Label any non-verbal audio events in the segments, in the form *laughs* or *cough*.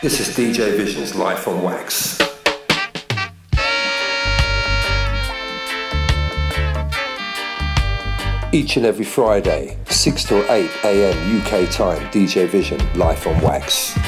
This is DJ Vision's life on wax. Each and every Friday, 6 till 8 a.m. UK time, DJ Vision, live on wax.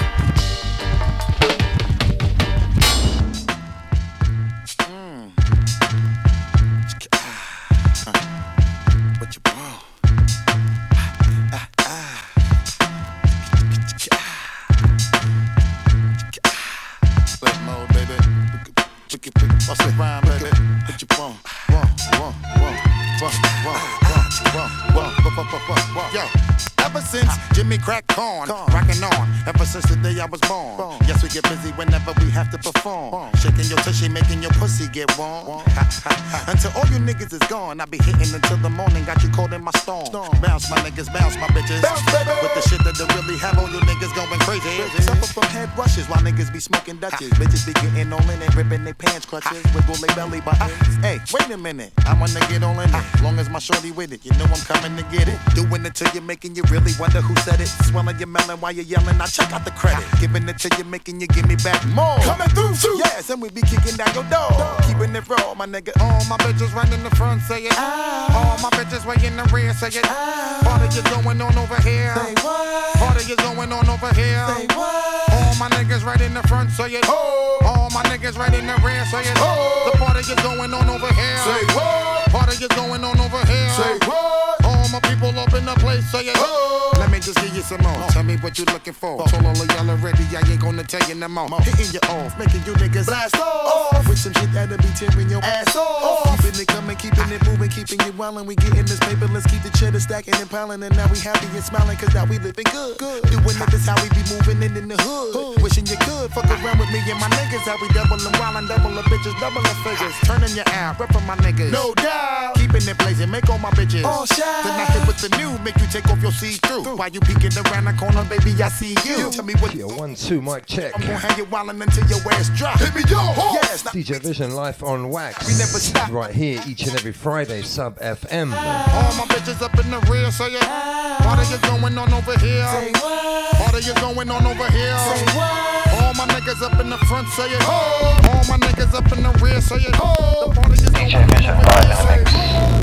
Smoking Dutches. Bitches be getting all in it, ripping their pants crutches, wiggle their belly buttons. Hey, wait a minute, I wanna get all in it. Long as my shorty with it, you know I'm coming to get it. Doing it till you're making you really wonder who said it. Swelling your melon while you're yelling. I check out the credit. Giving it to you're making you give me back more. Coming through, too. Yes, and we be kicking down your door. Keeping it raw, my nigga. All my bitches running the front, say it. Ah. All my bitches way in the rear, say it. Party is going on over here. Say what? Party is going on over here. Say what? All my niggas right in the front, say it. Oh. All my niggas right in the rear, say it. Oh. The party is going on over here. Say what? Party is going on over here. Say what? My people up in the place, say it. Oh. Let me just give you some more. Oh. Tell me what you looking for. Told all of y'all already, I ain't gonna tell you no more. Oh. Hitting you off, making you niggas blast off. With some shit that'll be tearing your ass off. Keeping it coming, keeping it moving, keeping it wildin'. We getting this paper, let's keep the cheddar stacking and piling. And now we happy and smiling, cause now we living good. good. Doing it, this how we be moving in, in the hood. hood. Wishing you could fuck around with me and my niggas. How we double and wildin', double the bitches, double the figures. Turning your eye, rep for my niggas. No doubt. Keeping it blazing, make all my bitches. All shine. Then I hit with the new, make you take off your see through. While you peeking around the corner, baby, I see you. Tell me what. Yo, one, two, mic check. I'm gonna hang you wildin' until your ass drop. Hit me, yo, yes, DJ Vision live on wax. We never stop. Right here, each and every Friday, sub FM. All my bitches up in the rear, say it. Party is going on over here. Say what? Party is going on over here. Say what? All my niggas up in the front, say it. Oh. All my niggas up in the rear, say it. Oh. The party is DJ Vision live in the mix.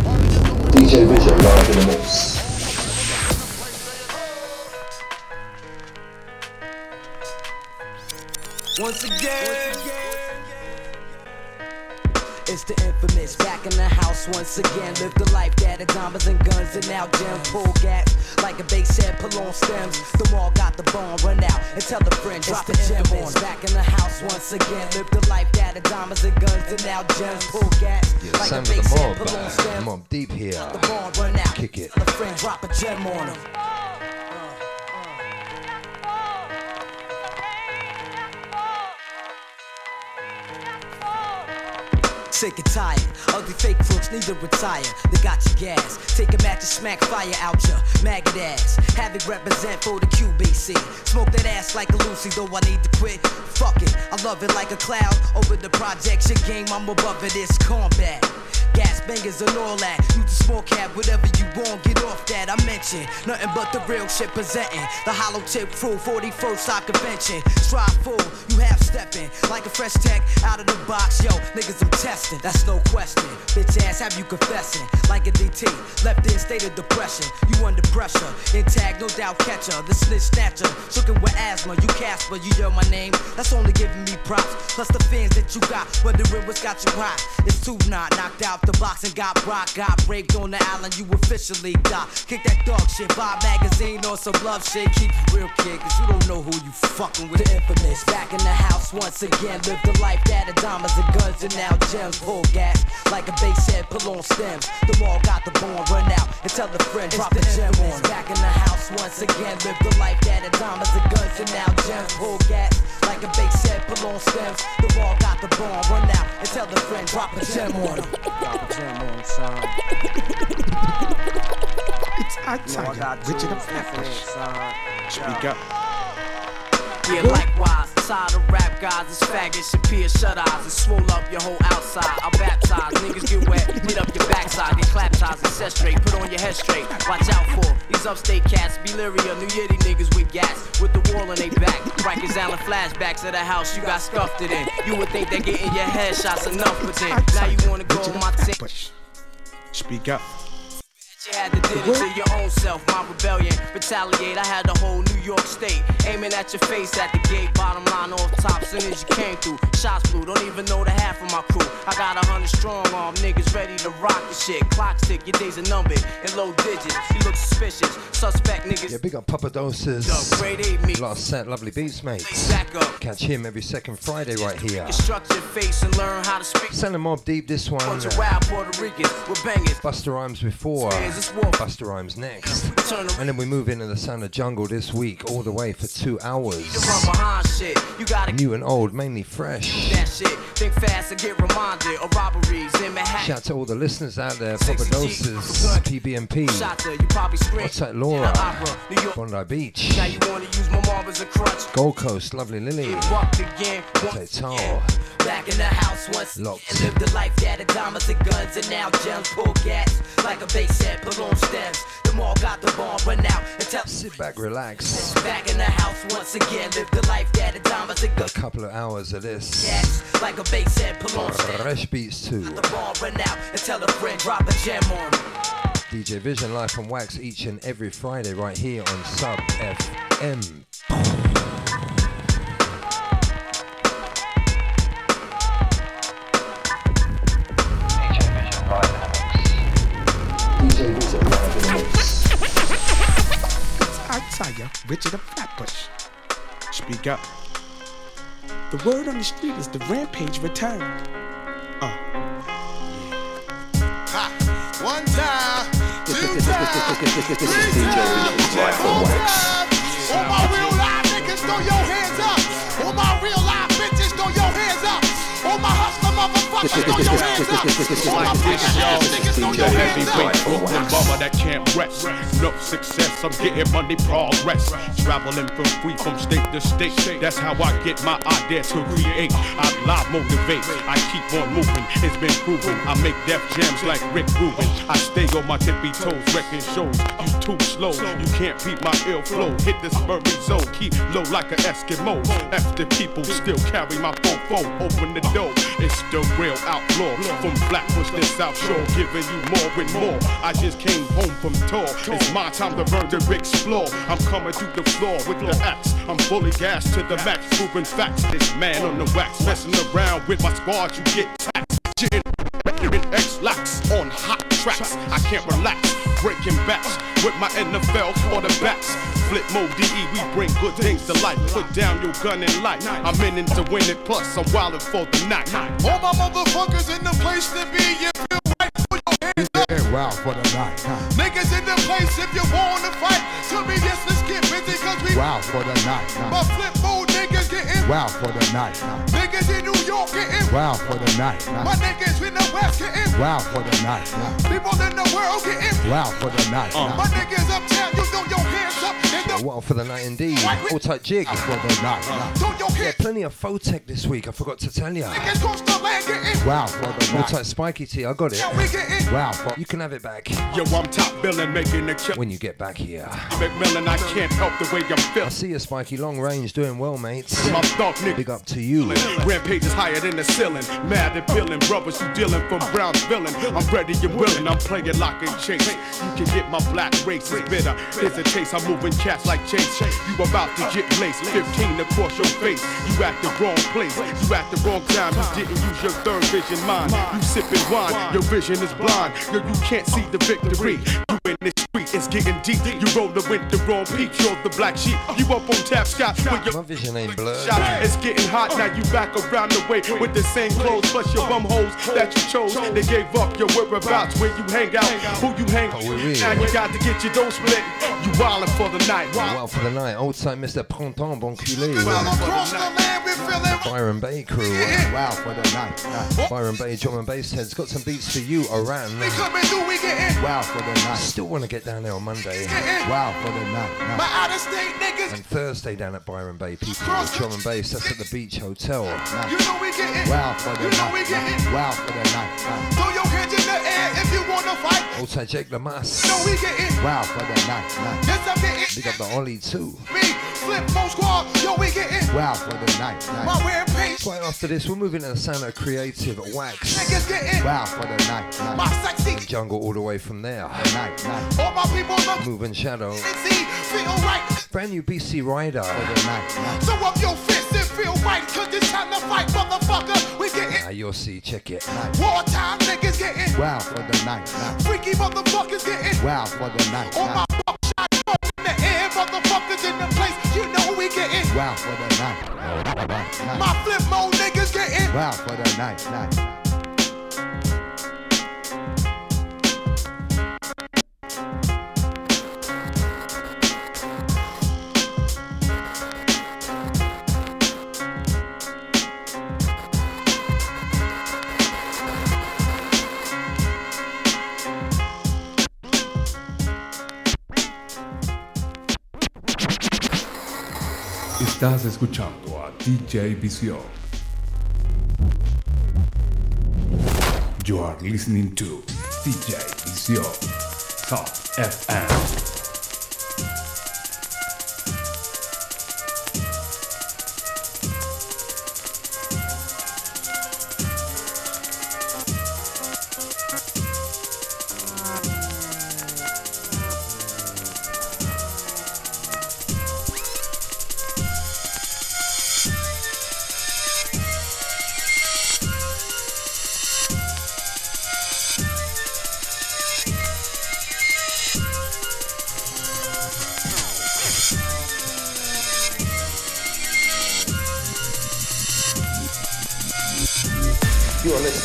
DJ Vision live in the mix. Once again. It's the infamous back in the house once again. Live the life that of diamonds and guns and now gems. Pull gas like a bass head, pull on stems. The mall got the bomb, run out and tell the friend, drop the gem on. Back in the house once again. Live the life that of diamonds and guns and now gems. Pull gas Yeah, like a Sam bass head, pull on stems. Mobb Deep here. The bomb, run out. Kick it. Tell a friend, drop a gem on him. Sick and tired, ugly fake crooks need to retire. They got your gas, take a match and smack fire out your maggot ass. Have it represent for the QBC. Smoke that ass like a Lucy, though I need to quit. Fuck it, I love it like a cloud. Over the projection game, I'm above it, it's combat. Gas bangers and all that. Use the small cap, whatever you want, get off that. I mention nothing but the real shit presenting. The hollow tip crew, 41st side convention. Strive full, you half stepping like a fresh tech out of the box. Yo, niggas, I'm testing, that's no question. Bitch ass, have you confessing like a DT? Left in state of depression, you under pressure. Intact, no doubt catcher. The snitch snatcher, shookin' with asthma. You Casper, you yell my name. That's only giving me props. Plus the fans that you got, wondering what's got you hot. It's two not knocked out the box and got rock. Got raped on the island, you officially got. Kick that dog shit, buy magazine or some love shit. Keep it real, kid, cause you don't know who you fucking with. The infamous, back in the house once again. Live the life that of diamonds and guns and now gems. Pull gas like a bass head, pull on stems. The mall got the bomb, run out and tell the friend, drop the gem on. Back in the house once again. Live the life that of diamonds and guns and now gems. Pull gas like a bass head, pull on stems. The mall got the bomb, run out and tell the friend, drop a gem on. Drop a gem on him, son. It's our time. Richard of Speak up. Yeah, likewise, tired of rap guys, it's faggots, peer shut eyes, and swole up your whole outside. I baptize, niggas get wet, Get up your backside, get clap ties and set straight. Put on your head straight. Watch out for these upstate cats. Be leery of New Yiddy niggas with gas. With the wall on their back. Rikers Island flashbacks of the house you got stuffed it in. You would think that getting your headshots enough, but then now you wanna go on my team. Speak up. You had to did it to your own self, my rebellion. Retaliate, I had the whole New York State aiming at your face at the gate. Bottom line off top, soon as you came through. Shots blew, don't even know the half of my crew. I got a hundred strong arm niggas ready to rock the shit. Clock tick, your days are numbered in low digits. You look suspicious. Suspect niggas. Yeah, big up Papa Doses. Up, grade eight me. Last set, lovely beats, mate. Back up. Catch him every second Friday right here. Construct your face and learn how to speak. Selling Mobb Deep this one. Bunch of wild Puerto Ricans with bangers. Busta Rhymes before. War. Busta Rhymes next. And then we move into the sound of jungle this week, all the way for two hours. run behind shit. You gotta New and old, mainly fresh. Think fast and get reminded of robberies in Manhattan. Shout to all the listeners out there, Papa Doses, PBMP, Shot to you probably scream. What's Laura? Opera, New York. Bondi Beach, Now you wanna use my mob as a crutch. Gold Coast, lovely Lily, Walked again. Say Once Tall. Back in the house once Locked. and lived the life that had diamonds and guns and now gems pull gas like a bass set pull on stems. The mall got the bomb run out and tell sit back, relax. back in the house once again lived the life that had diamonds and A guns couple of hours of this. gas like a bass on stems. Fresh beats too. The bomb run out and tell a friend drop a gem on me. DJ Vision live from Wax each and every Friday right here on Sub FM. DJ Vision live in the mix. I tell ya, Richard the Flatbush. Speak up. The word on the street is the rampage returned. Uh, One time, two This *laughs* times, is DJ Vision live from Wax. All my ass niggas, throw The heavyweight. Brooklyn bomber that can't rest. No success, I'm getting money progress. Traveling free from state to state. That's how I get my idea to create. I live motivate. I keep on moving. It's been proven. I make death jams like Rick Rubin. I stay on my tippy toes, wrecking shows. You too slow. You can't beat my ill flow. Hit this Murray zone. Keep low like an Eskimo. After people still carry my fofo. Open the door. It's the real outlaw. From Flatbush to South Shore. Giving you more and more. I just came home from tour. It's my time to burn to explore. I'm coming to the floor with the axe. I'm fully gassed to the max. Proving facts. This man on the wax. Messing around with my squad. You get taxed. Gin, in X-Lax on hot tracks. I can't relax, breaking backs with my NFL quarterbacks. Flip mode DE, we bring good things to life. Put down your gun and light. I'm in it to win it, plus I'm wildin' for the night. All my motherfuckers in the place to be. You feel right? Put your hands up. Wow for the night. Niggas in the place if you wanna fight. Tell me yes, let's get busy cause we Wow for the night. my flip mode niggas getting Wow for the night. Huh? niggas in New York getting Wow for the night. my niggas in the west getting Wow for the night. People in the world getting Wow for the night. my Huh? niggas uptown. You throw your hands up in the What for the night indeed? All type jig. For the night. Huh? Yeah, plenty of Photek this week. I forgot to tell you. Niggas cross the land. Wow for the All night. type spiky tea. I got it. Yeah, we getting. Wow for You can have it back Yo, I'm top billing, making the kill. when you get back here. McMillan, I can't help the way I'm I see you, Spiky. Long range, doing well, mates. My thought nigga. Big up to you. Rampage is higher than the ceiling. Mad and feeling brothers who dealing from Brown's villain. I'm ready and willing. I'm playing lock and chase. You can get my black race is bitter. Here's a taste. I'm moving cats like Chase. You about to get laced. 15 across your face. You at the wrong place. You at the wrong time. You didn't use your third vision mind. You sipping wine. Your vision is blind. Yo, you can't see the victory. You in this street. It's getting deep. You roll the with the wrong peak. You're the black sheep. You up on tap scotch with your My vision ain't blurred. Shot. It's getting hot now. You back around the way with the same clothes plus your bum hoes that you chose. They gave up your whereabouts where you hang out, who you hang. Oh, we will. Now you got to get your dough split. You wildin' for the night. Well for the night. Old time Mr. Printemps, bon culé. Well, across the land we feeling. Byron Bay crew. wow for the night. Byron Bay drum and bass heads. Got some beats for you, Oran. We coming through. We getting. Wow for the night. Still want to get down there on Monday getting. Wow for the night. Huh? My out of state niggas. and Thursday down at Byron Bay. People with drum and bass. That's at the Beach Hotel. You know we getting. Wow for the You know we night. getting. Wow for the night. Huh? Throw your hands in the air. If you wanna fight. Also Jake Lamas. Know we getting Wow for the night, night. Yes, I'm getting Big up the Ollie too. me. Flip Mo Squad. Yo, we getting Wow for the night, my wearing paint. Right after this, we're moving to the sound of creative wax. Niggas getting Wow for the night, my night. sexy. Jungle all the way from there. Night, night. All my people look Moving shadow. Brand new BC Rider. For the night, night. So up your fist and feel right. Cause it's time to fight, motherfucker. We getting Now you'll see, check it. wartime. Niggas getting Wow for the night, night. freaky motherfuckers getting Wow for the night, all my night. buckshot smoke in the air. Motherfuckers in the place. You know we getting Wow for the night, night, night. my flip mode niggas getting. Wow for the night, night. Estás escuchando a DJ Vision. You are listening to DJ Vision. Top FM.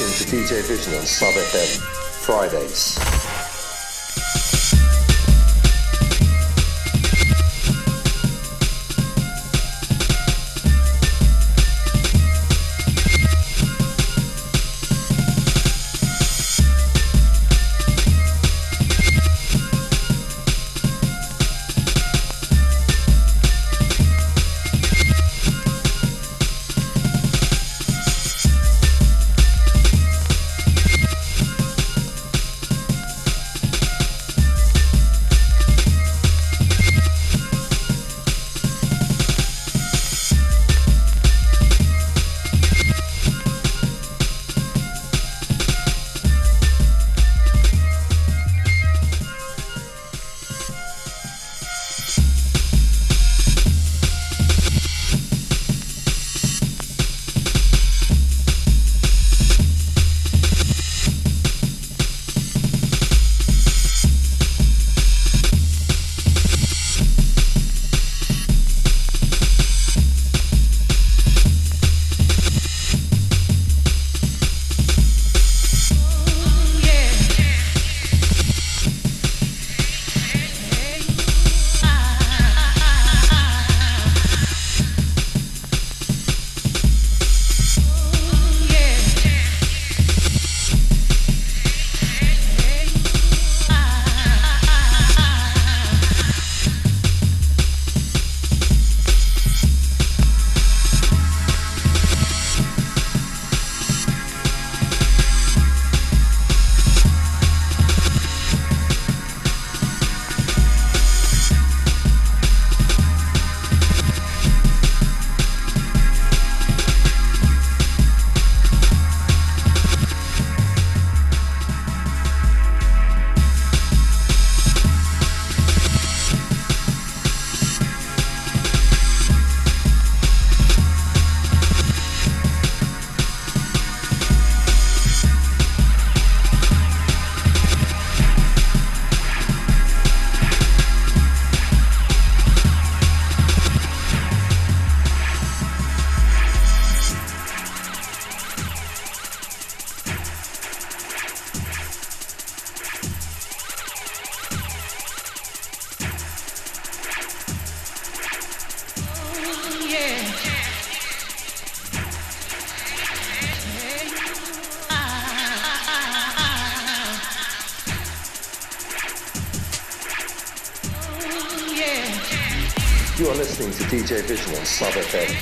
Listening to DJ Vision on Sub FM Fridays. DJ Vision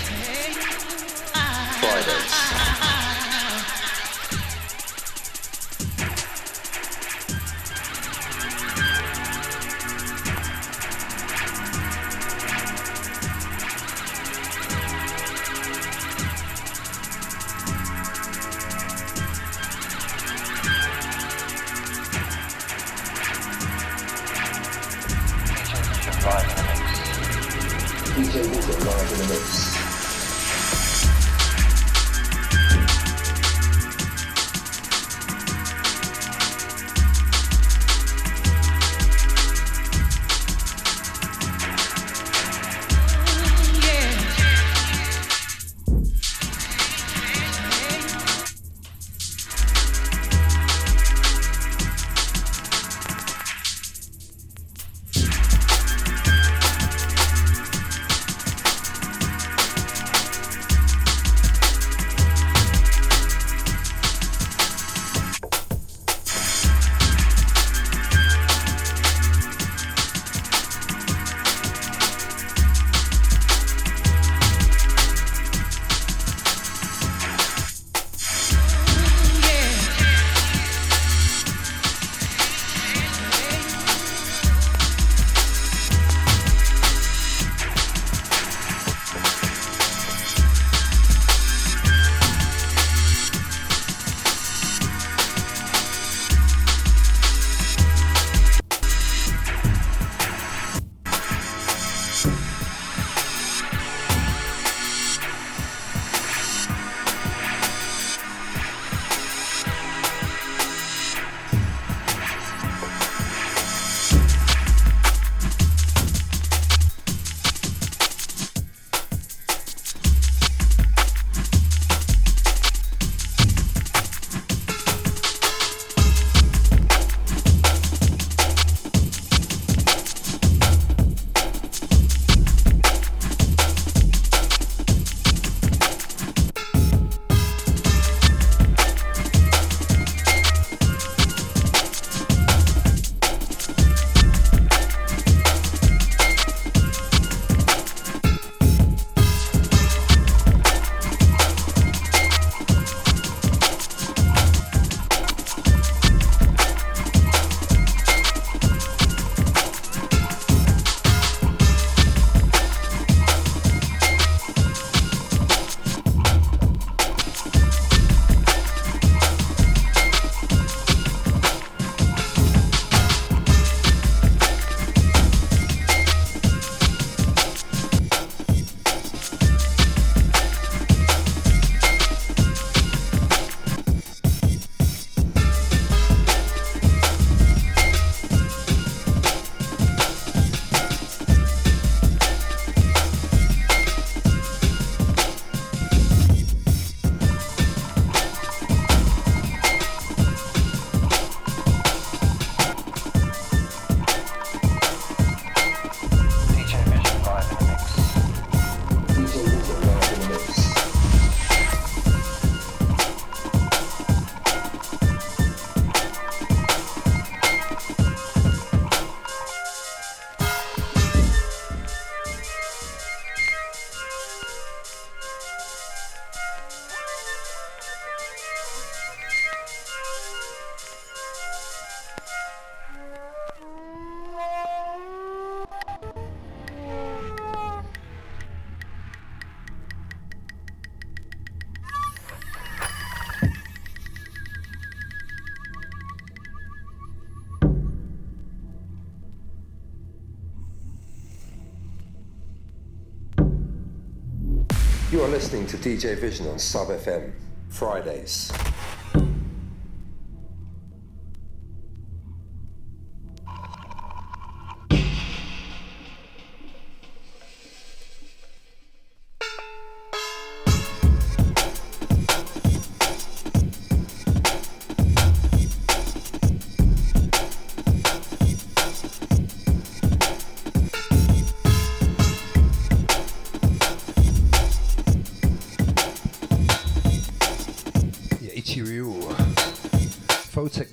listening to DJ Vision on Sub FM, Fridays.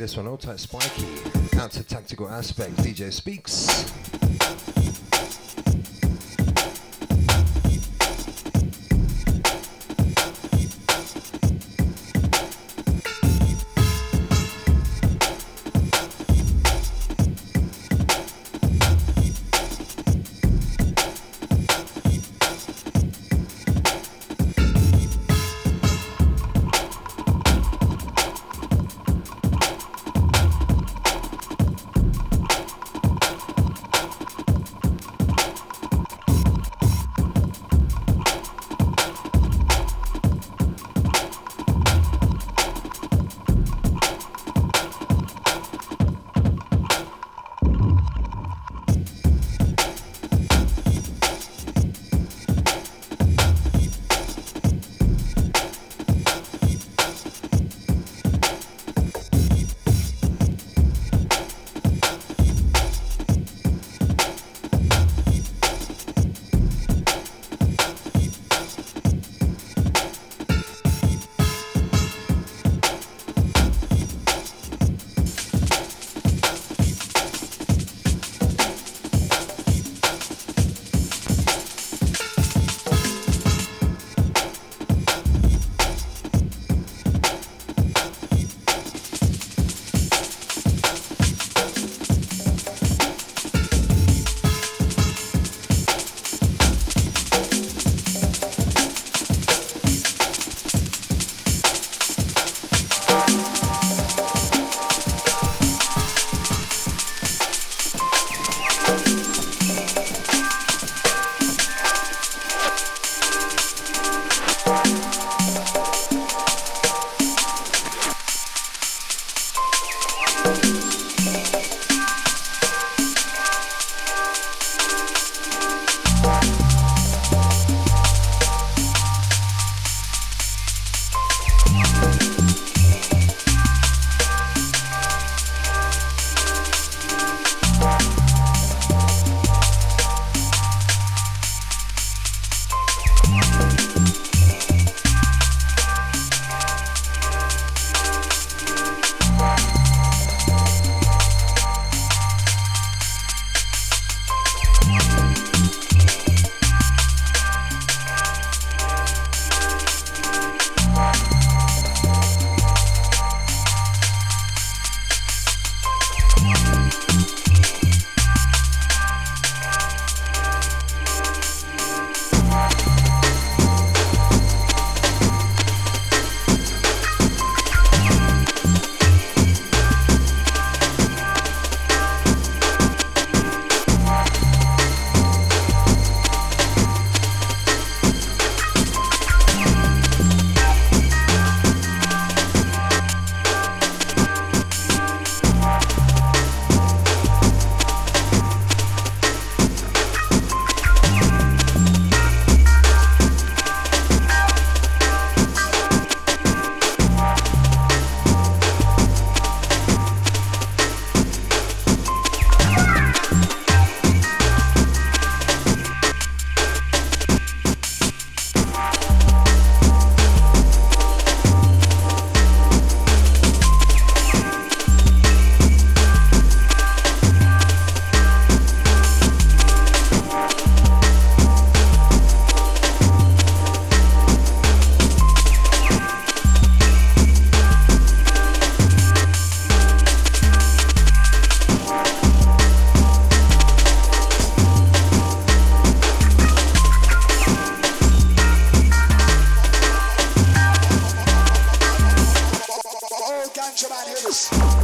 This one, all tight spiky. To tactical aspect, DJ speaks. Somebody hear this.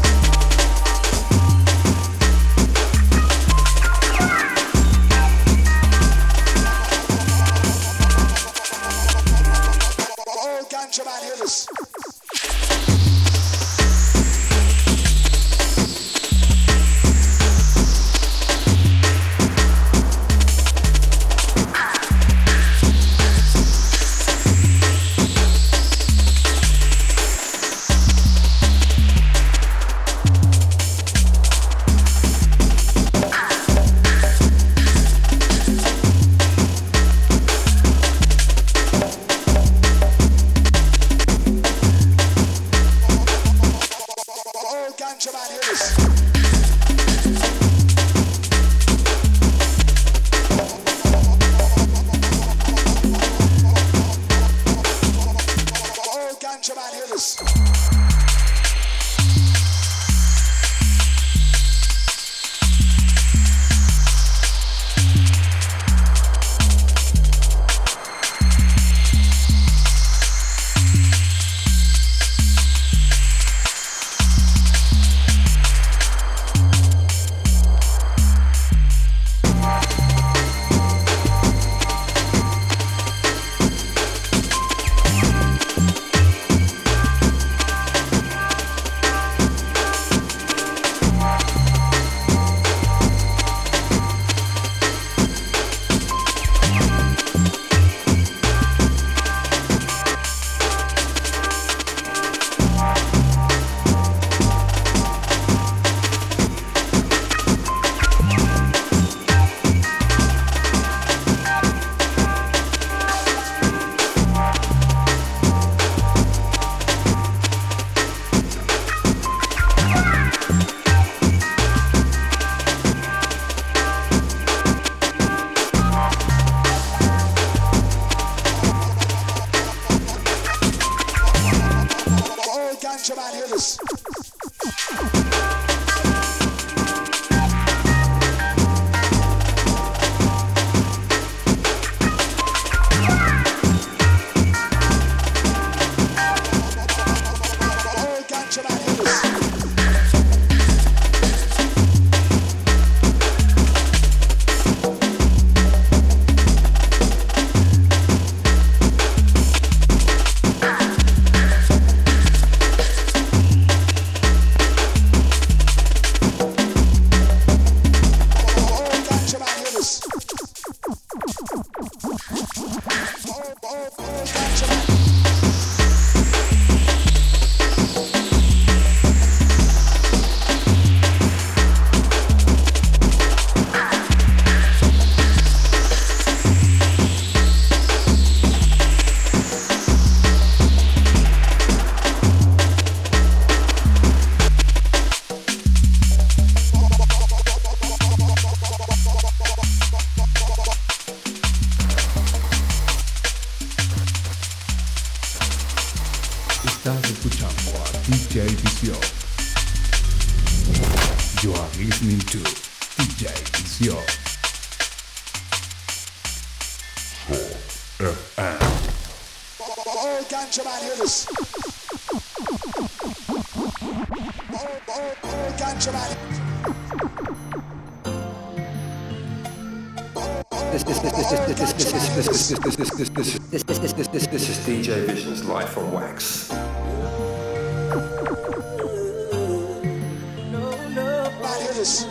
Jesus.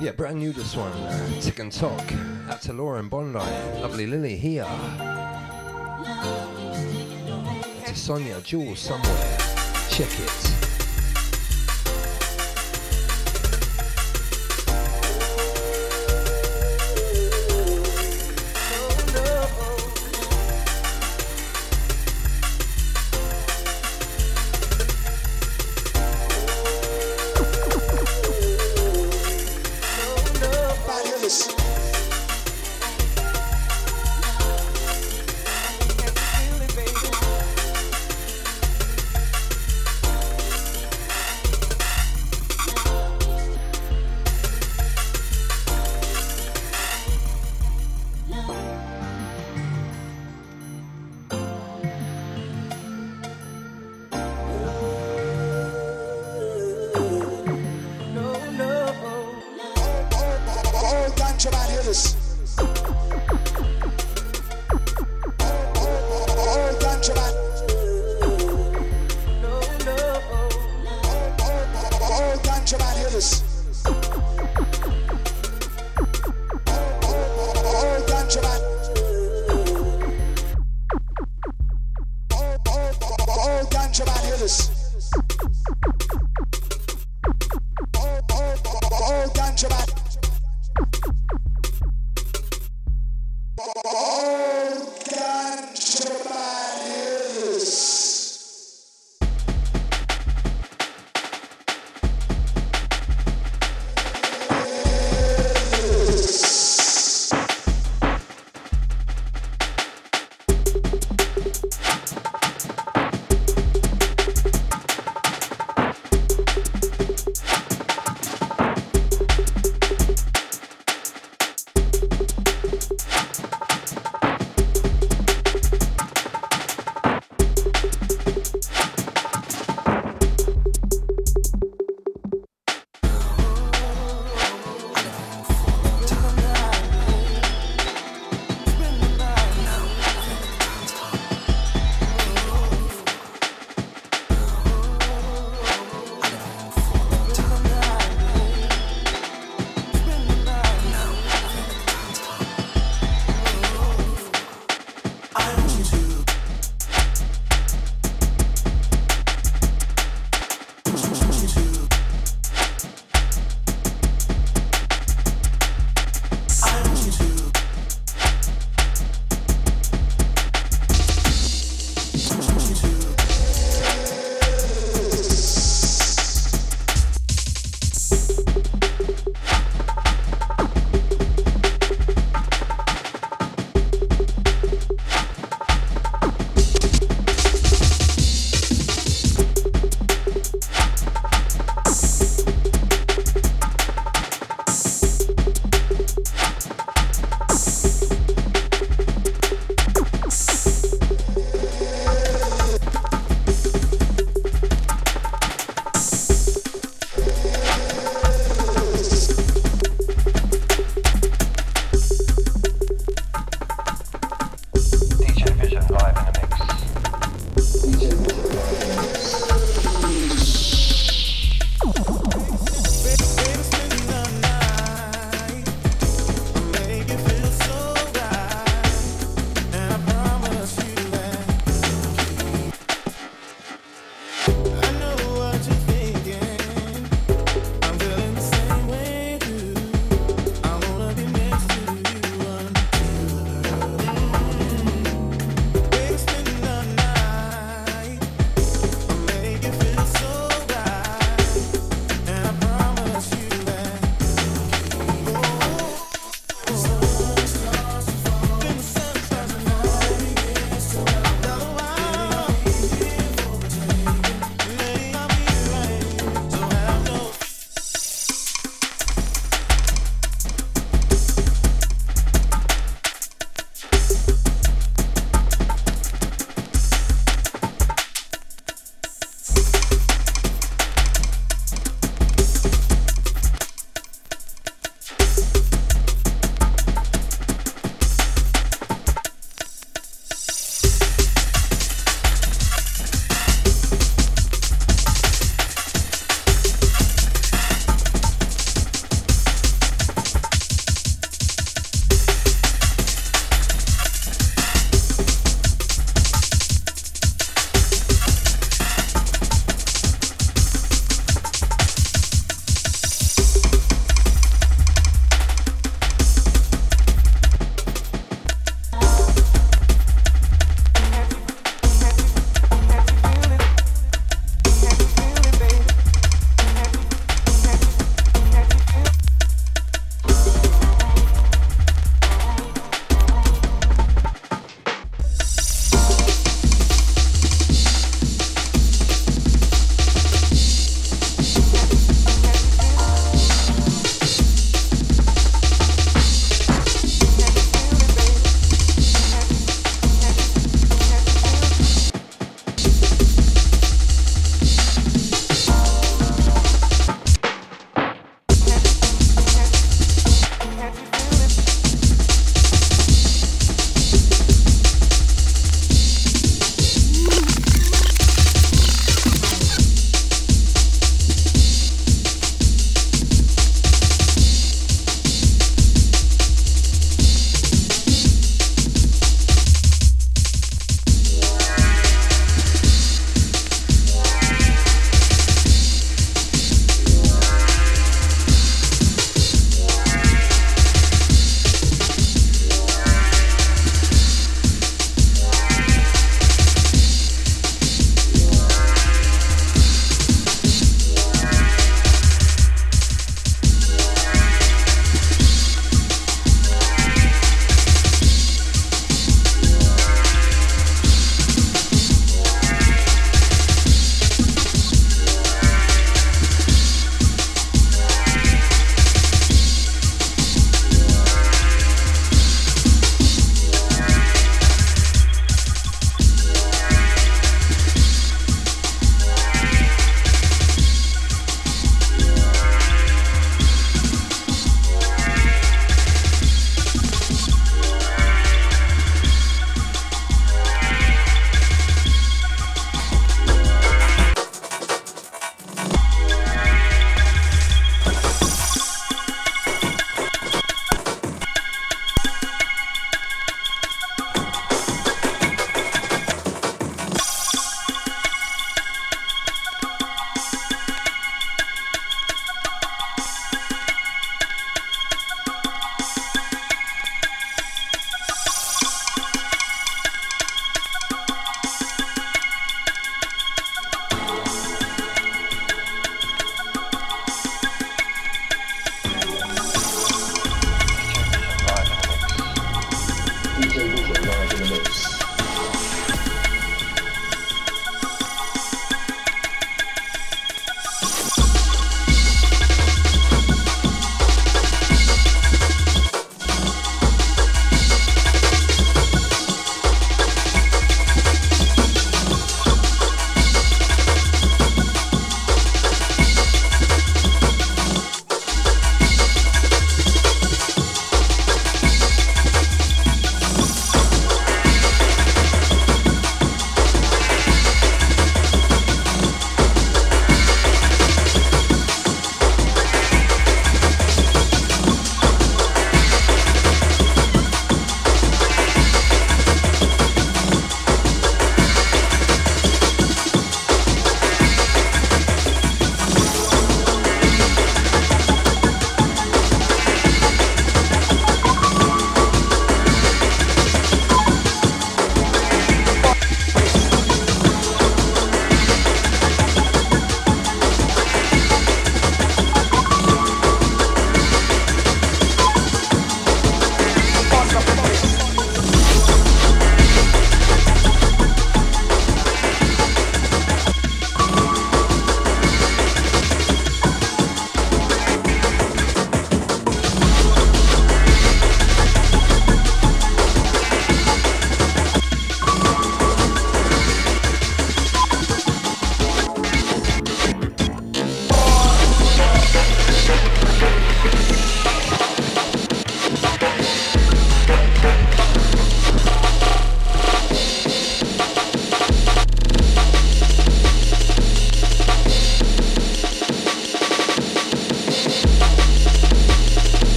Yeah, brand new this one. Uh, Tick and Talk. Out to Laura and Bondi. Lovely Lily here. To Sonia Jules somewhere. Check it.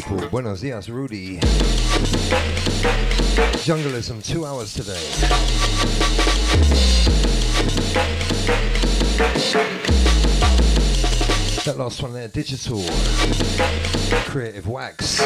People. Buenos dias, Rudy. Jungleism, two hours today. That last one there, digital. Creative wax.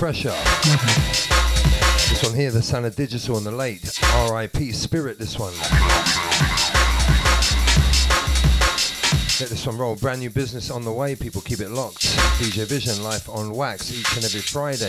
Pressure. This one here, the sound of digital and the late R.I.P. Spirit. This one. Let this one roll. Brand new business on the way. People keep it locked. DJ Vision live on Wax each and every Friday.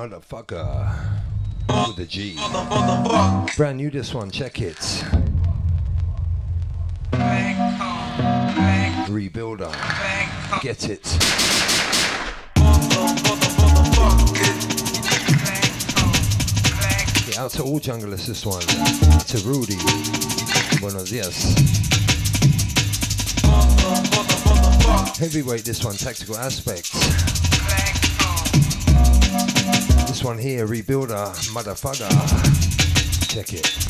Motherfucker. With a G. Brand new this one, check it. Rebuilder. Get it. Get out to all junglers this one. To Rudy. Buenos dias. Heavyweight this one, tactical aspects. One here, Rebuilder, motherfucker. Check it.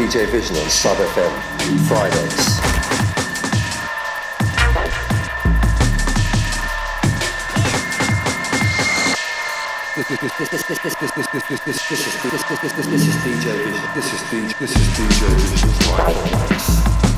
DJ Vision on Sub FM, Fridays. This is DJ Vision. This is DJ. This is DJ Vision's live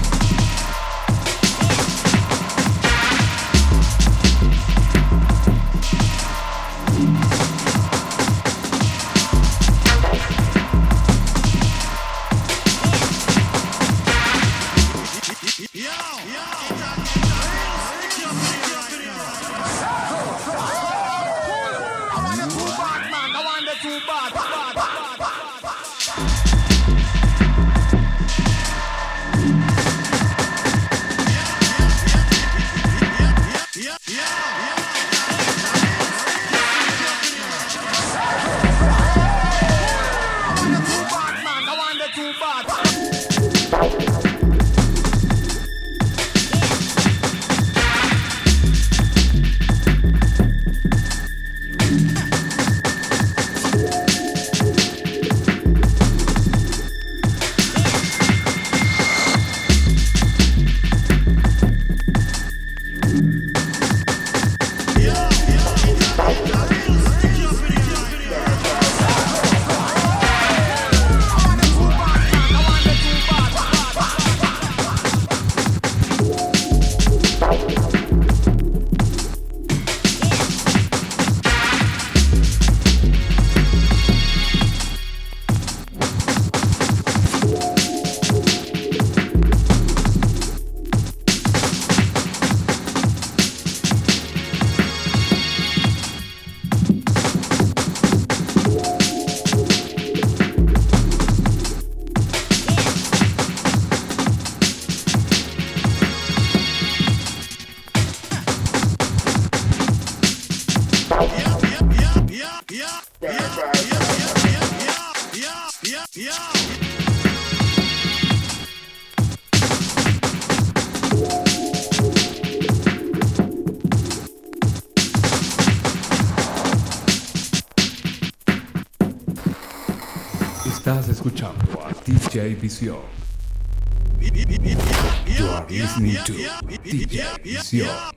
DJ Visión. You are listening to DJ Visión.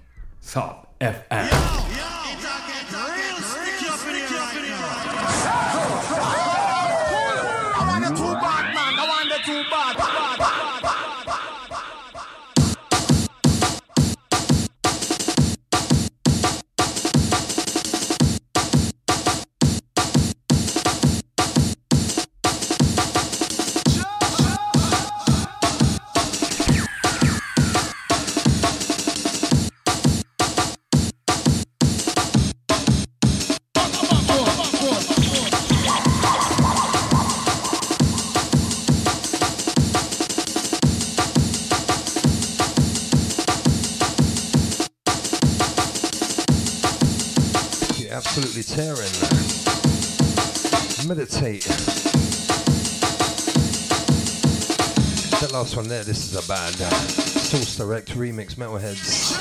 there. This is a bad uh, Source Direct Remix Metalheadz.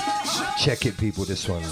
Check it, people, this one.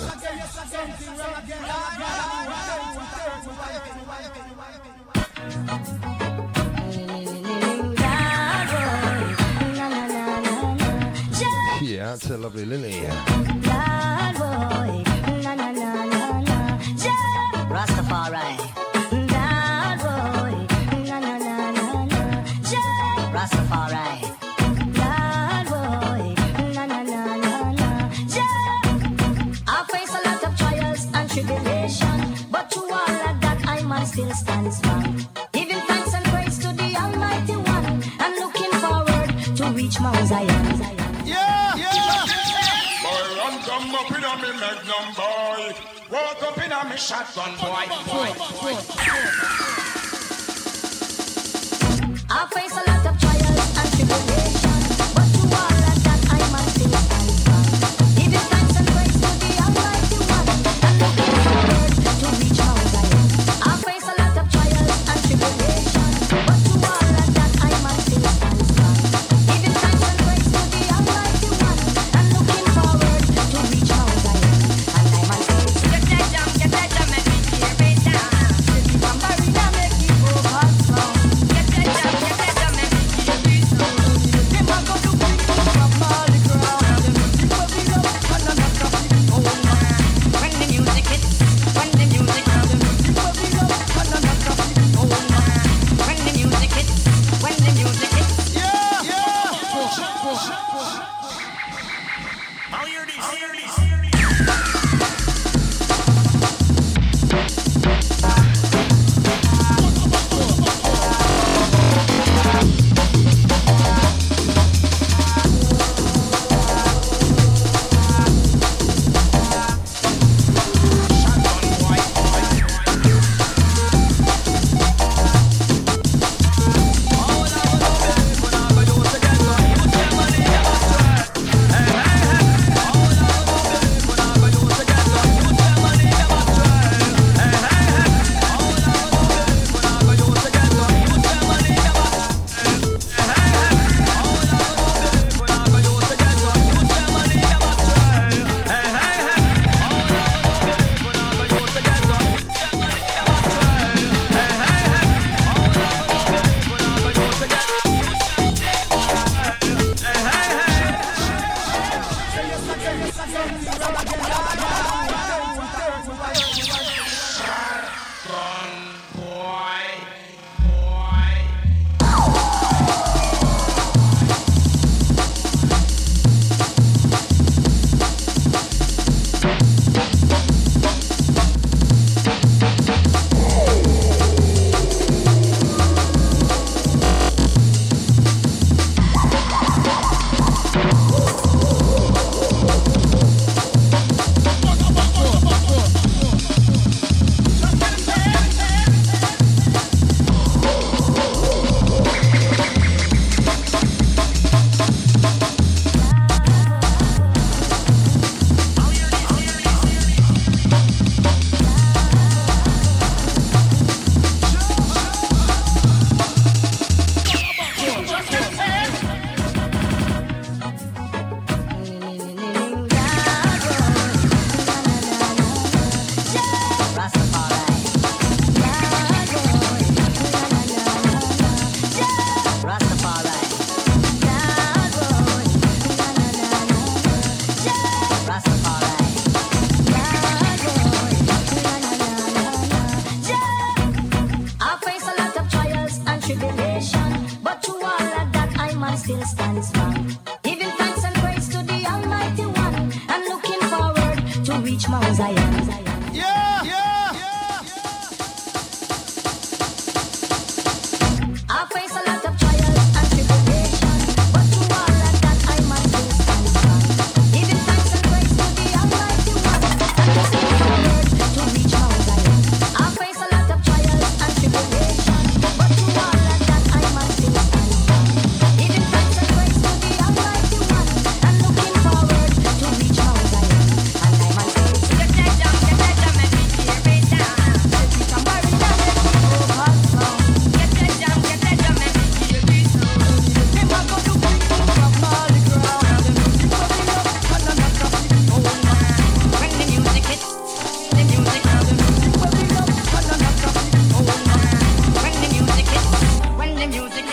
music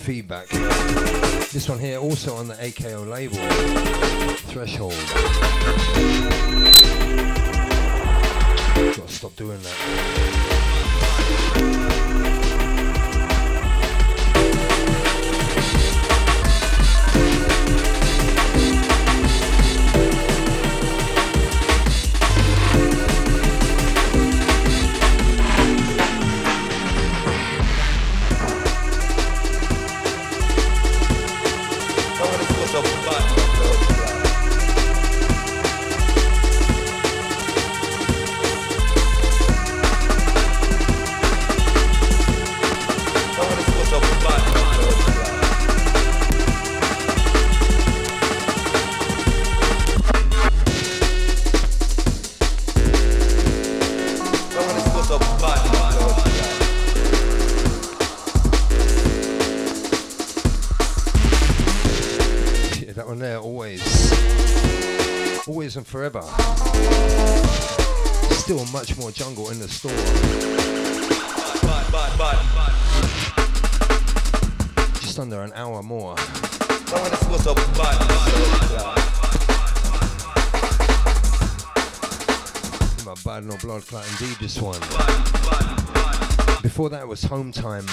feedback. This one here also on the AKO label. Threshold. Gotta stop doing that. Jungle in the store. Just under an hour more. My bad no blood clot indeed this one. Before that was home time.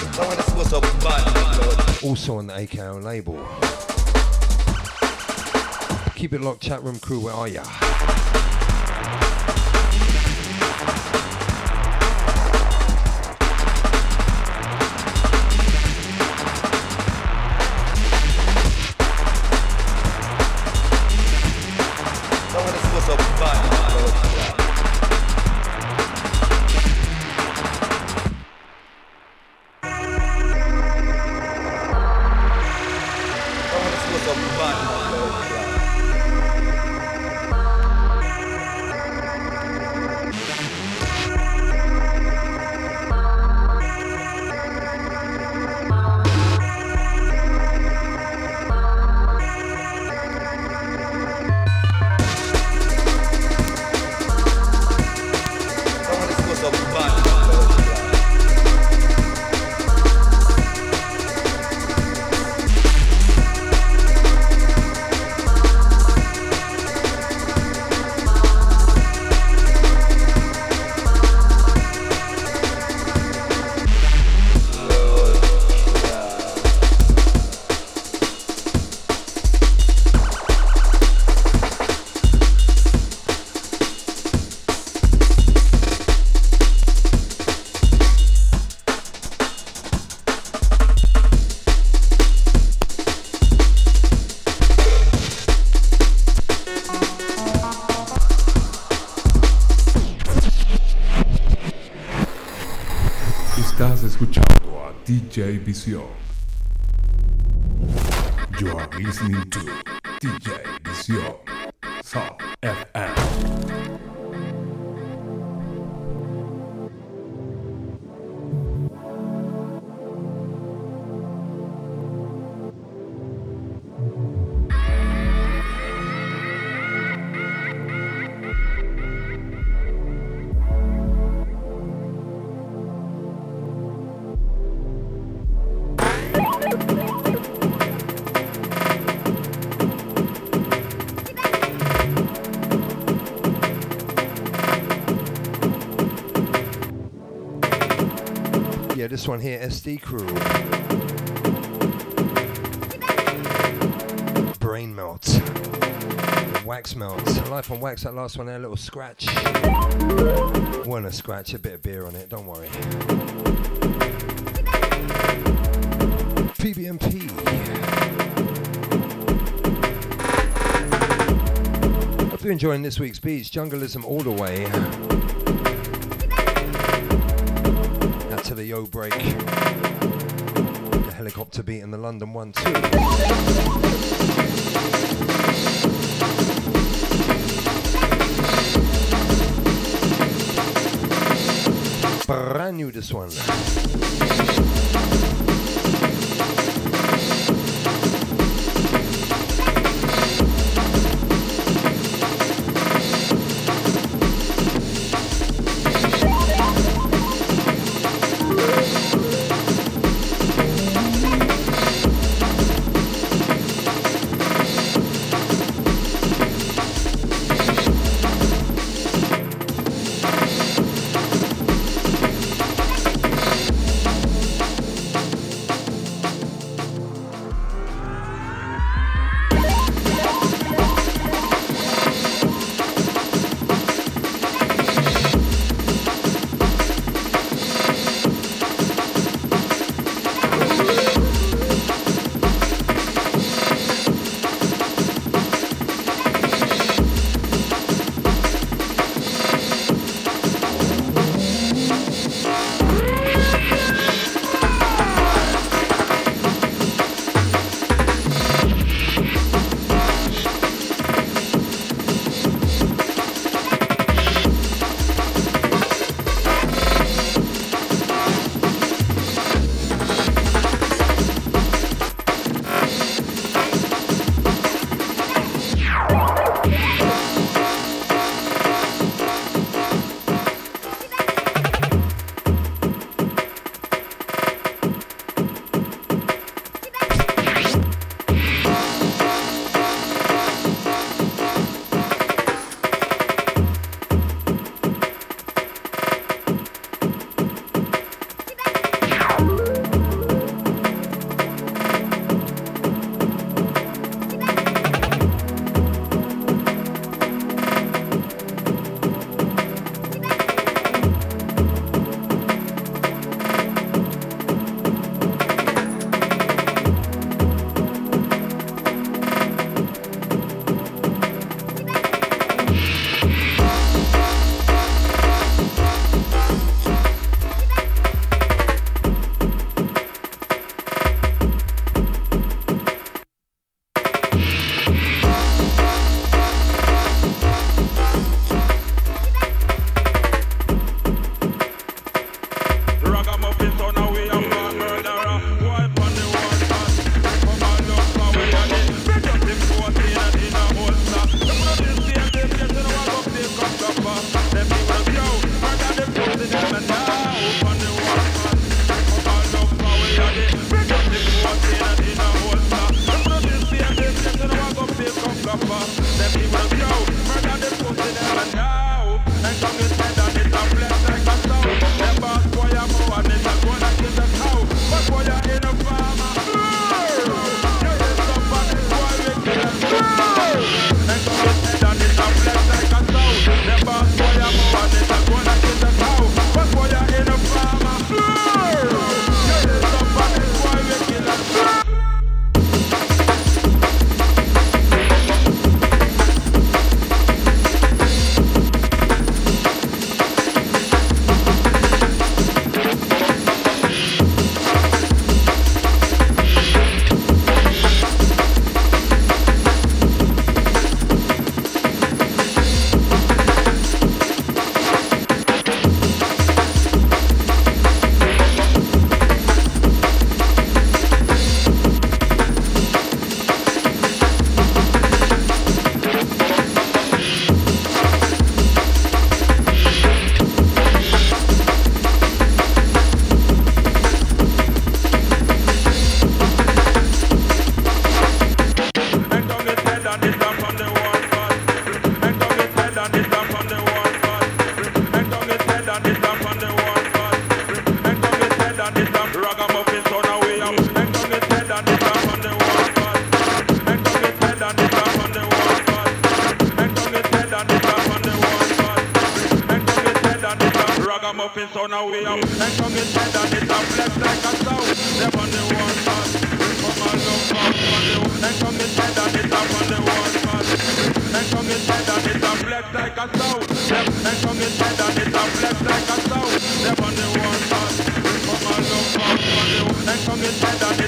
Also on the AKO label. Keep it locked, chat room crew. Where are ya? DJ this one here, SD Crew. Brain melt. Wax melt. Life on wax, that last one there, a little scratch. Wasn't a scratch, a bit of beer on it, don't worry. PBMP. Hope you're enjoying this week's beats. Jungleism all the way. The break. The helicopter beat and the London one too. Brand new this one. And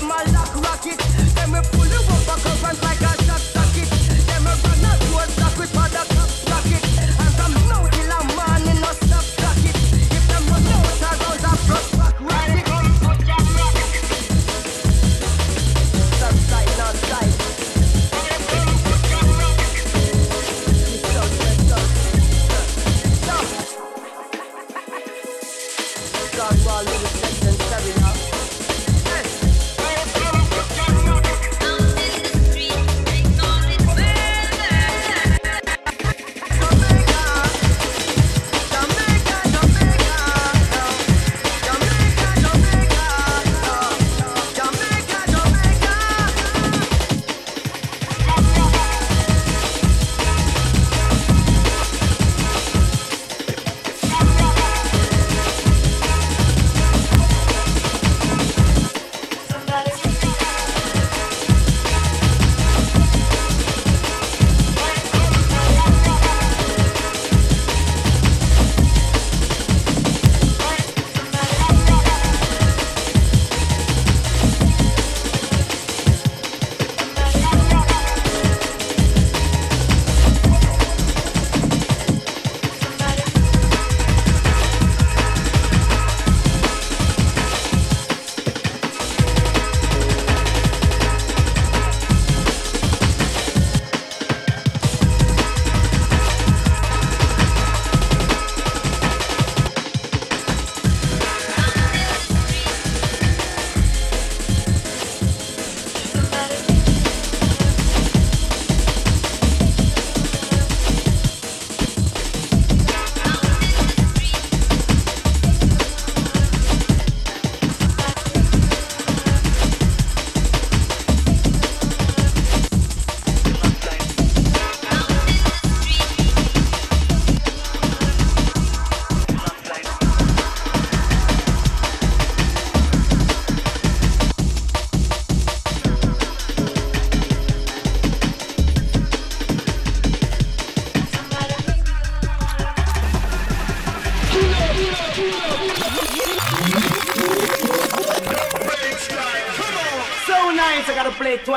Them a lock rocket. Them we pull you up a cup and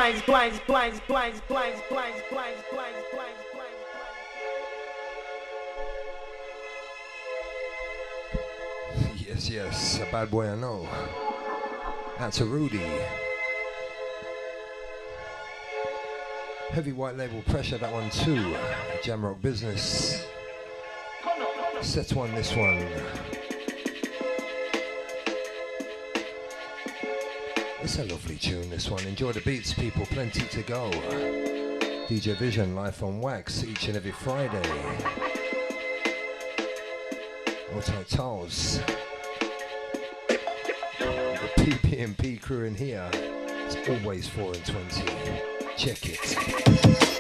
twice, twice, twice, twice, twice, twice, twice, twice, twice. Yes, yes, a bad boy I know. That's a Rudy. Heavy white label pressure, that one too. Jamrock business. Set one, this one. It's a lovely tune, this one. Enjoy the beats, people. Plenty to go. DJ Vision, live on wax, each and every Friday. Auto Tolls. The PP&P crew in here. It's always 4 and 20. Check it.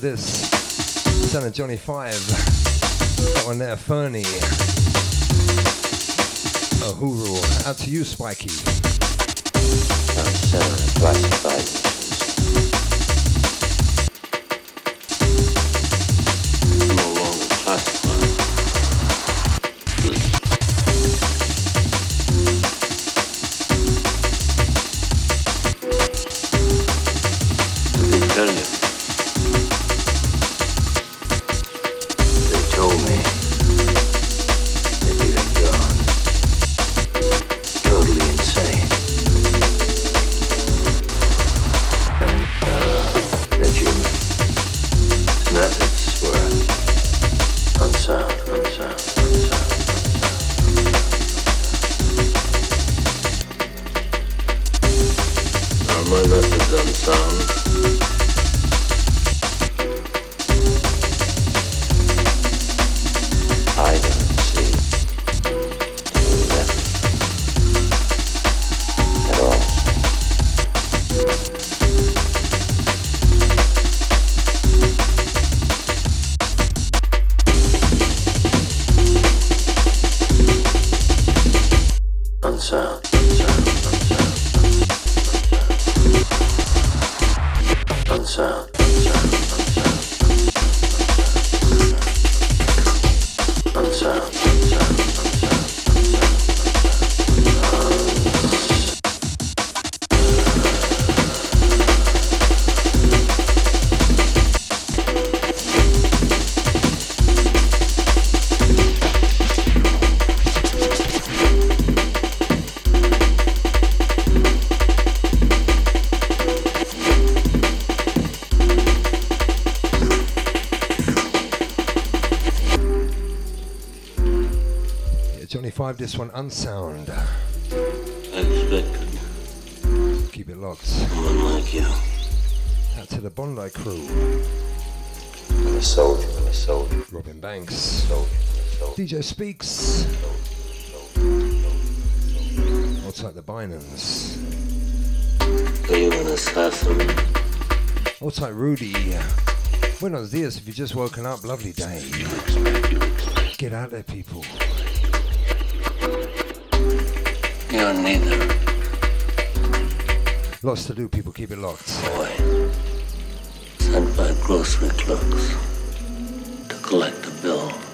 to this. Son of Johnny Five. That one there, Fernie. Uhuru. Out to you, Spiky. This one, Unsound. Expected Keep it locked. you. Out to the Bondi crew. I'm a soldier, I'm a soldier. Robin Banks. Soldier, soldier. DJ Speaks. What's like the Binans? Are you an assassin? What's like Rudy? Buenos dias if you've just woken up. Lovely day. Get out there, people. Lots to do, people. Keep it locked. Boy. Sent by grocery clerks to collect a bill.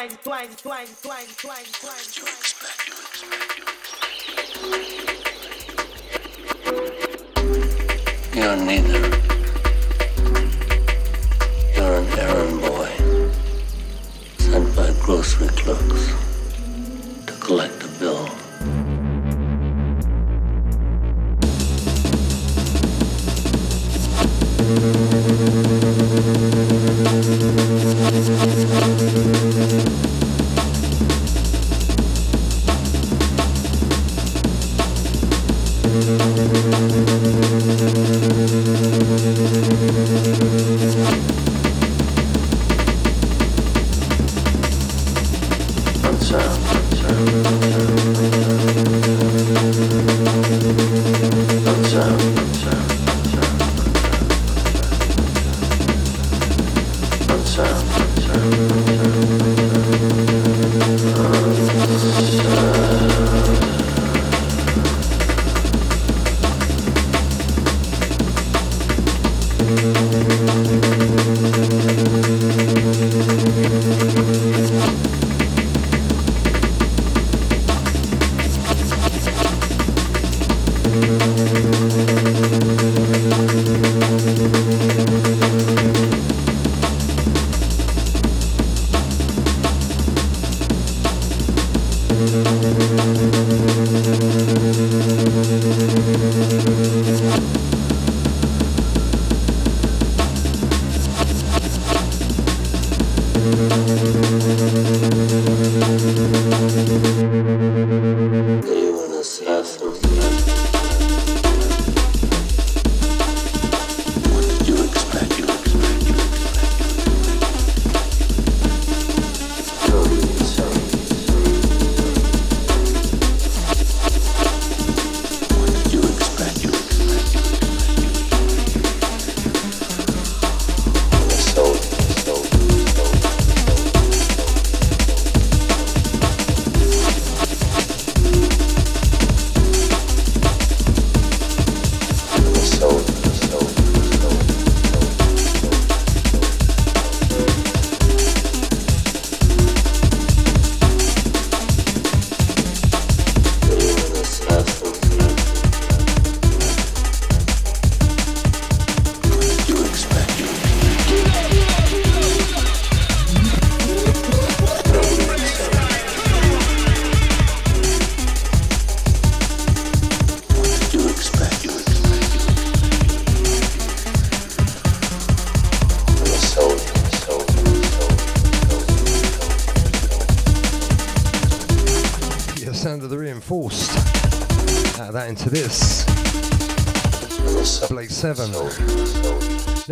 twice, twice, twice, blind.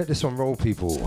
This one roll, people.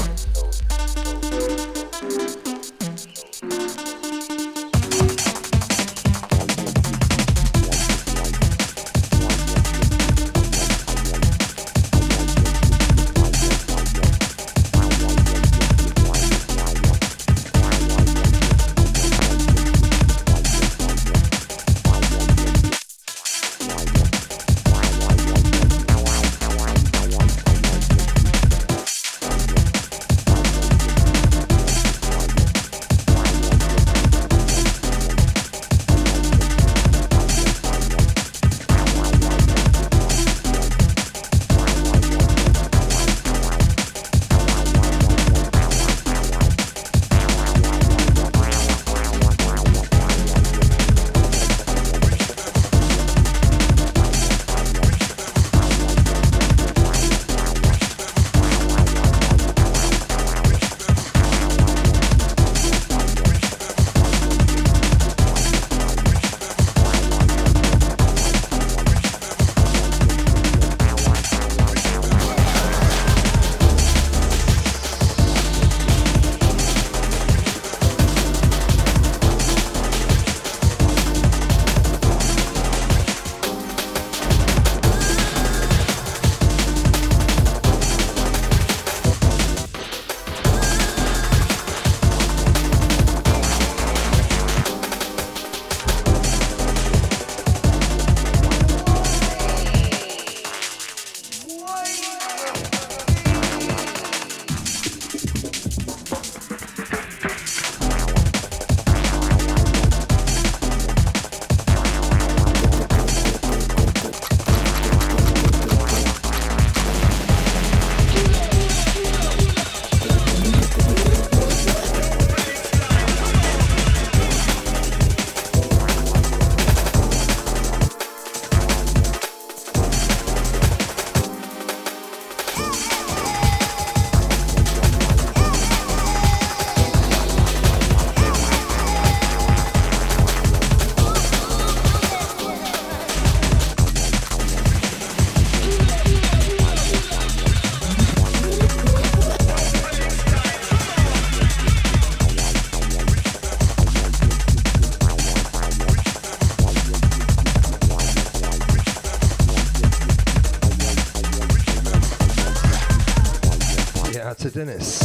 Dennis.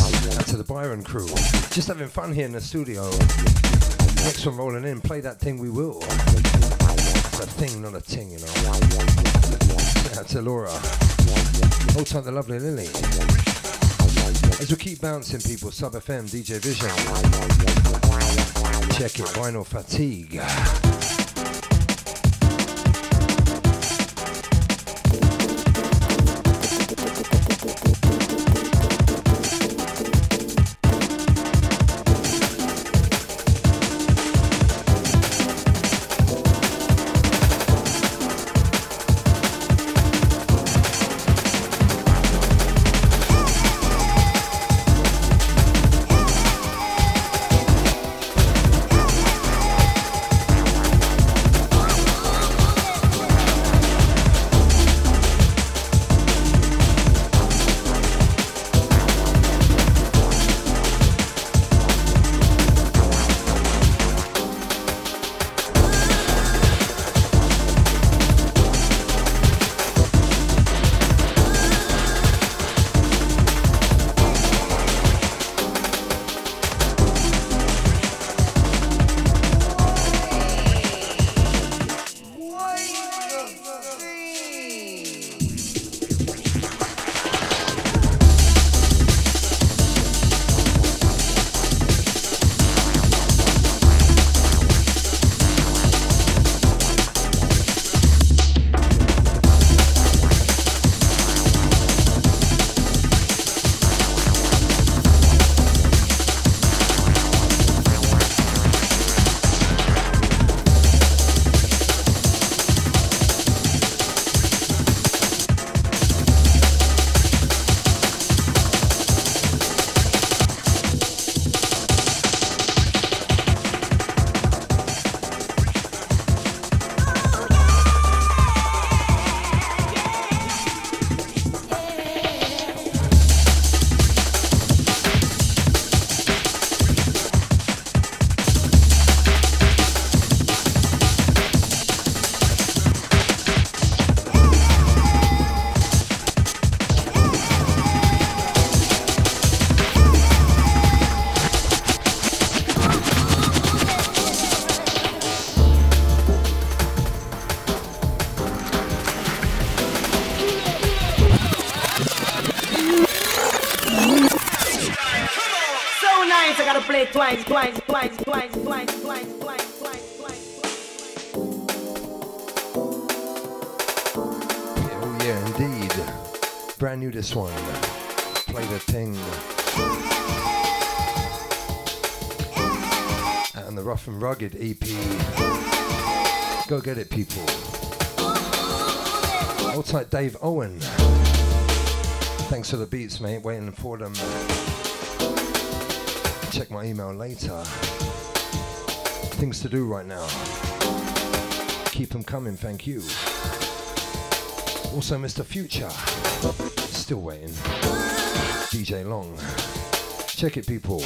To the Byron crew. Just having fun here in the studio. Next one rolling in. Play that thing we will. A thing, not a ting, you know. Out to Laura. Hold tight the lovely Lily. As we keep bouncing people, Sub FM, DJ Vision. Check it, vinyl fatigue. Oh yeah, indeed. Brand new this one. Play the thing. And the Rough and Rugged EP. Go get it, people. Hold tight, Dave Owen. Thanks for the beats, mate. Waiting for them. Check my email later. Things to do right now. Keep them coming, thank you. Also, Mr. Future. Still waiting. DJ Long. Check it, people.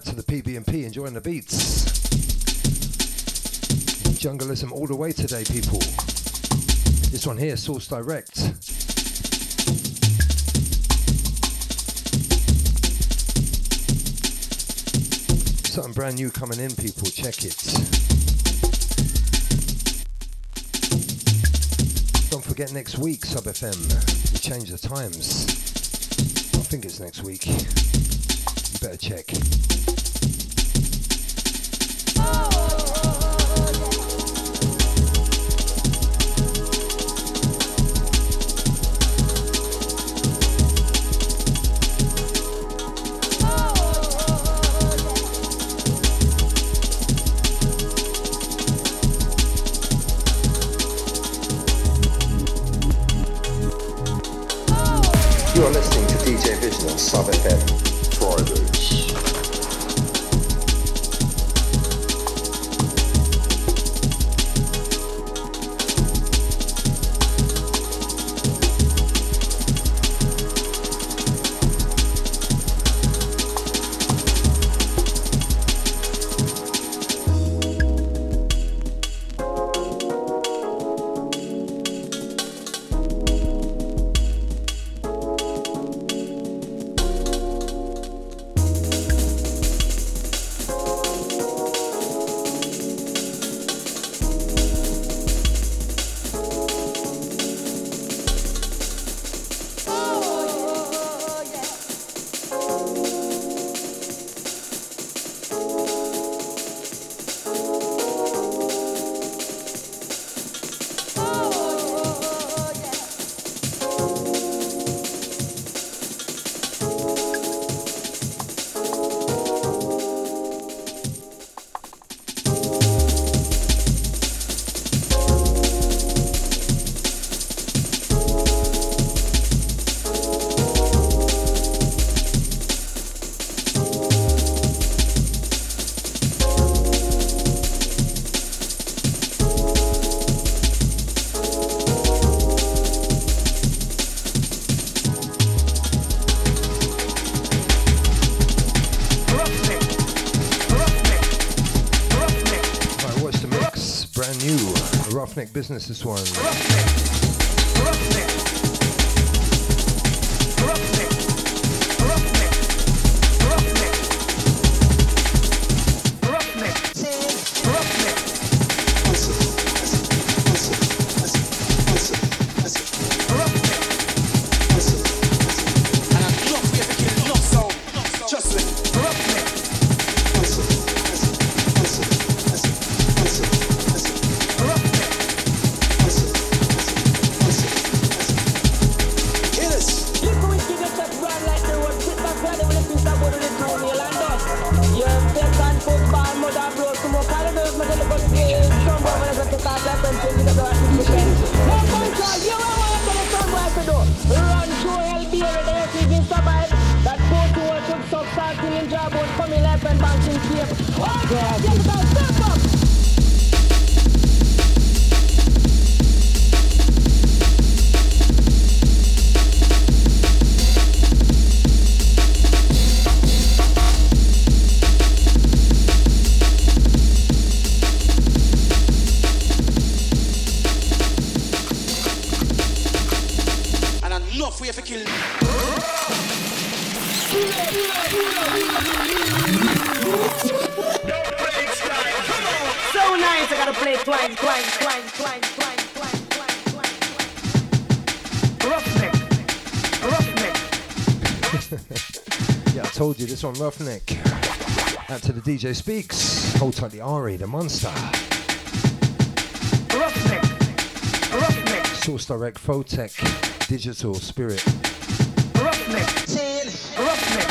PB&P, enjoying the beats. Jungleism all the way today, people. This one here, Source Direct. Something brand new coming in, people. Check it. Don't forget next week, Sub FM. We change the times. I think it's next week. You better check. Business, this one. Roughneck, roughneck. *laughs* Yeah, I told you this one, Roughneck. Out to the DJ Speaks. Hold tight the Ari, the monster. Roughneck, roughneck, Source Direct, Photek, Digital, Spirit, roughneck, roughneck.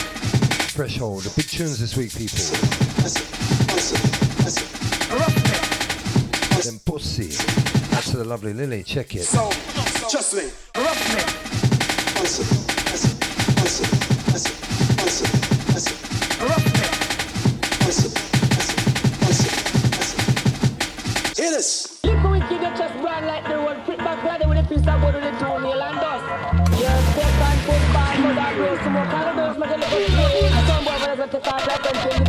Threshold. The big tunes this week, people. Then Pussy. Out to the lovely Lily, check it. So, trust me. Hear this. Look how we keep your chest brand like the world. Flip back ready with a piece of wood with the toenail and dust. Your second foot band, but that grows to more cannibals, make a little play. Some boy, but to take out that and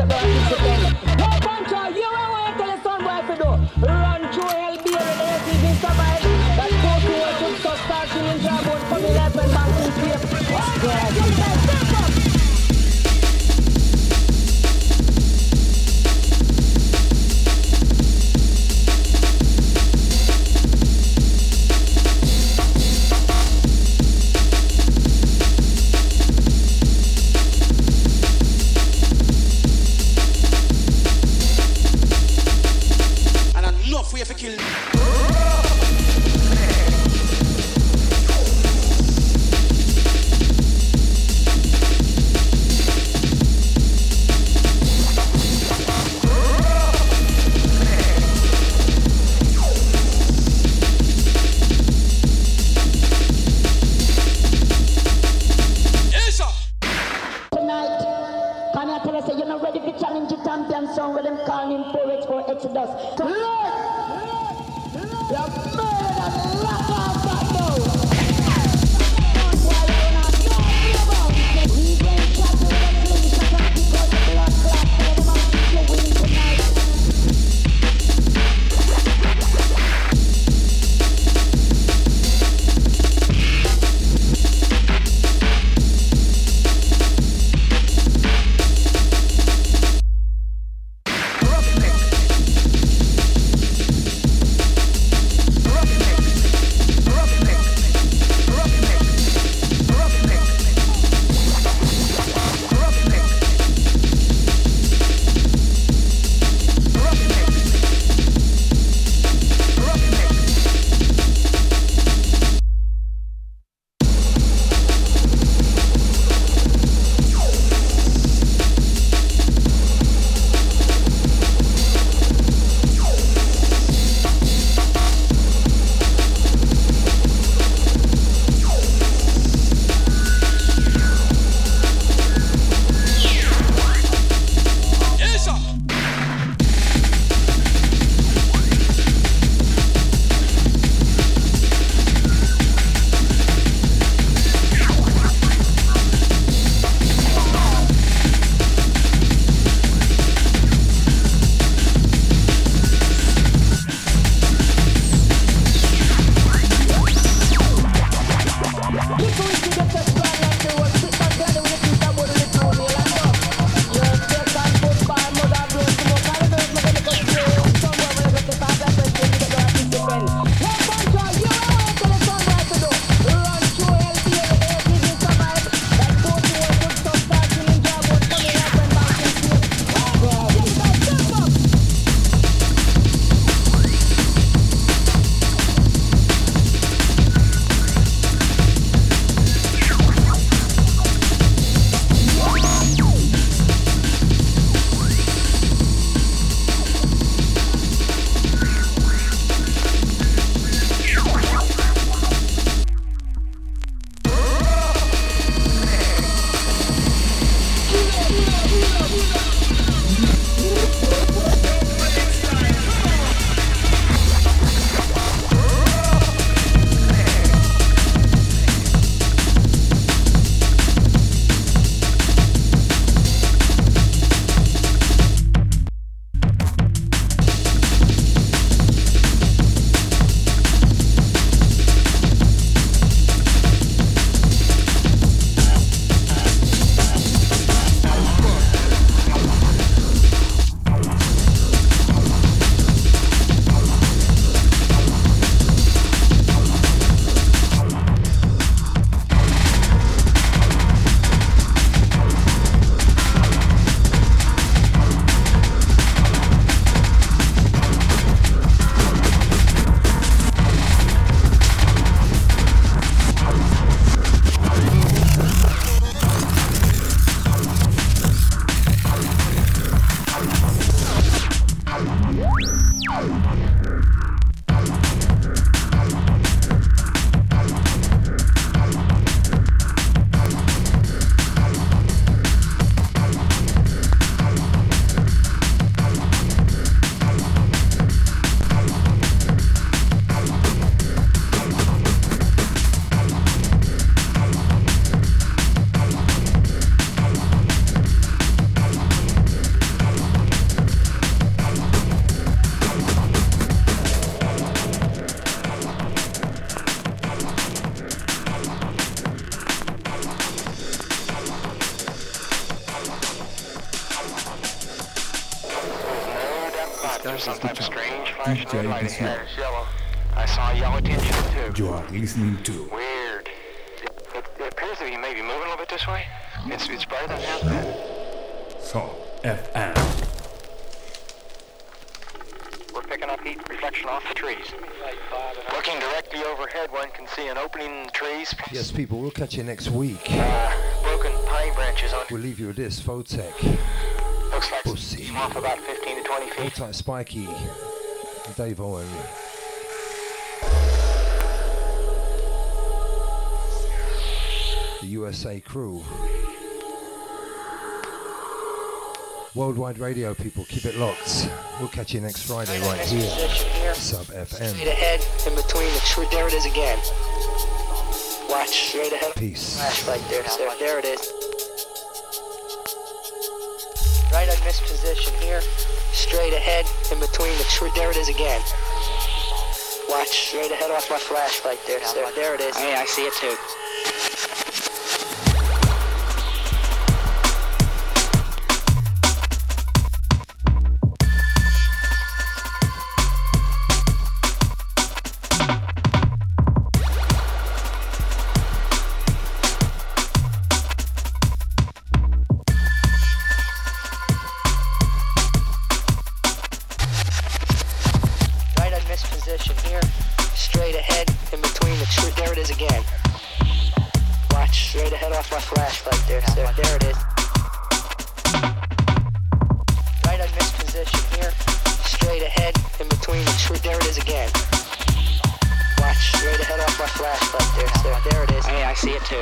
Yes, people, we'll catch you next week. Uh, broken pine branches on. We'll leave you with this, Photek. Looks like Pussy. off about 15 to 20 feet. Looks like Spiky. Dave Owen. The USA crew. Worldwide radio people, keep it locked. We'll catch you next Friday right here. here. Sub FM. Straight ahead, in between the tree. There it is again. Watch straight ahead. Peace. Flashlight there. There it is. Right on this position here. Straight ahead, in between the tree. There it is again. Watch straight ahead off my flashlight there. There it is. Hey, I see it too.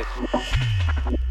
bitch.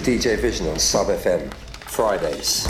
DJ Vision on Sub FM, Fridays.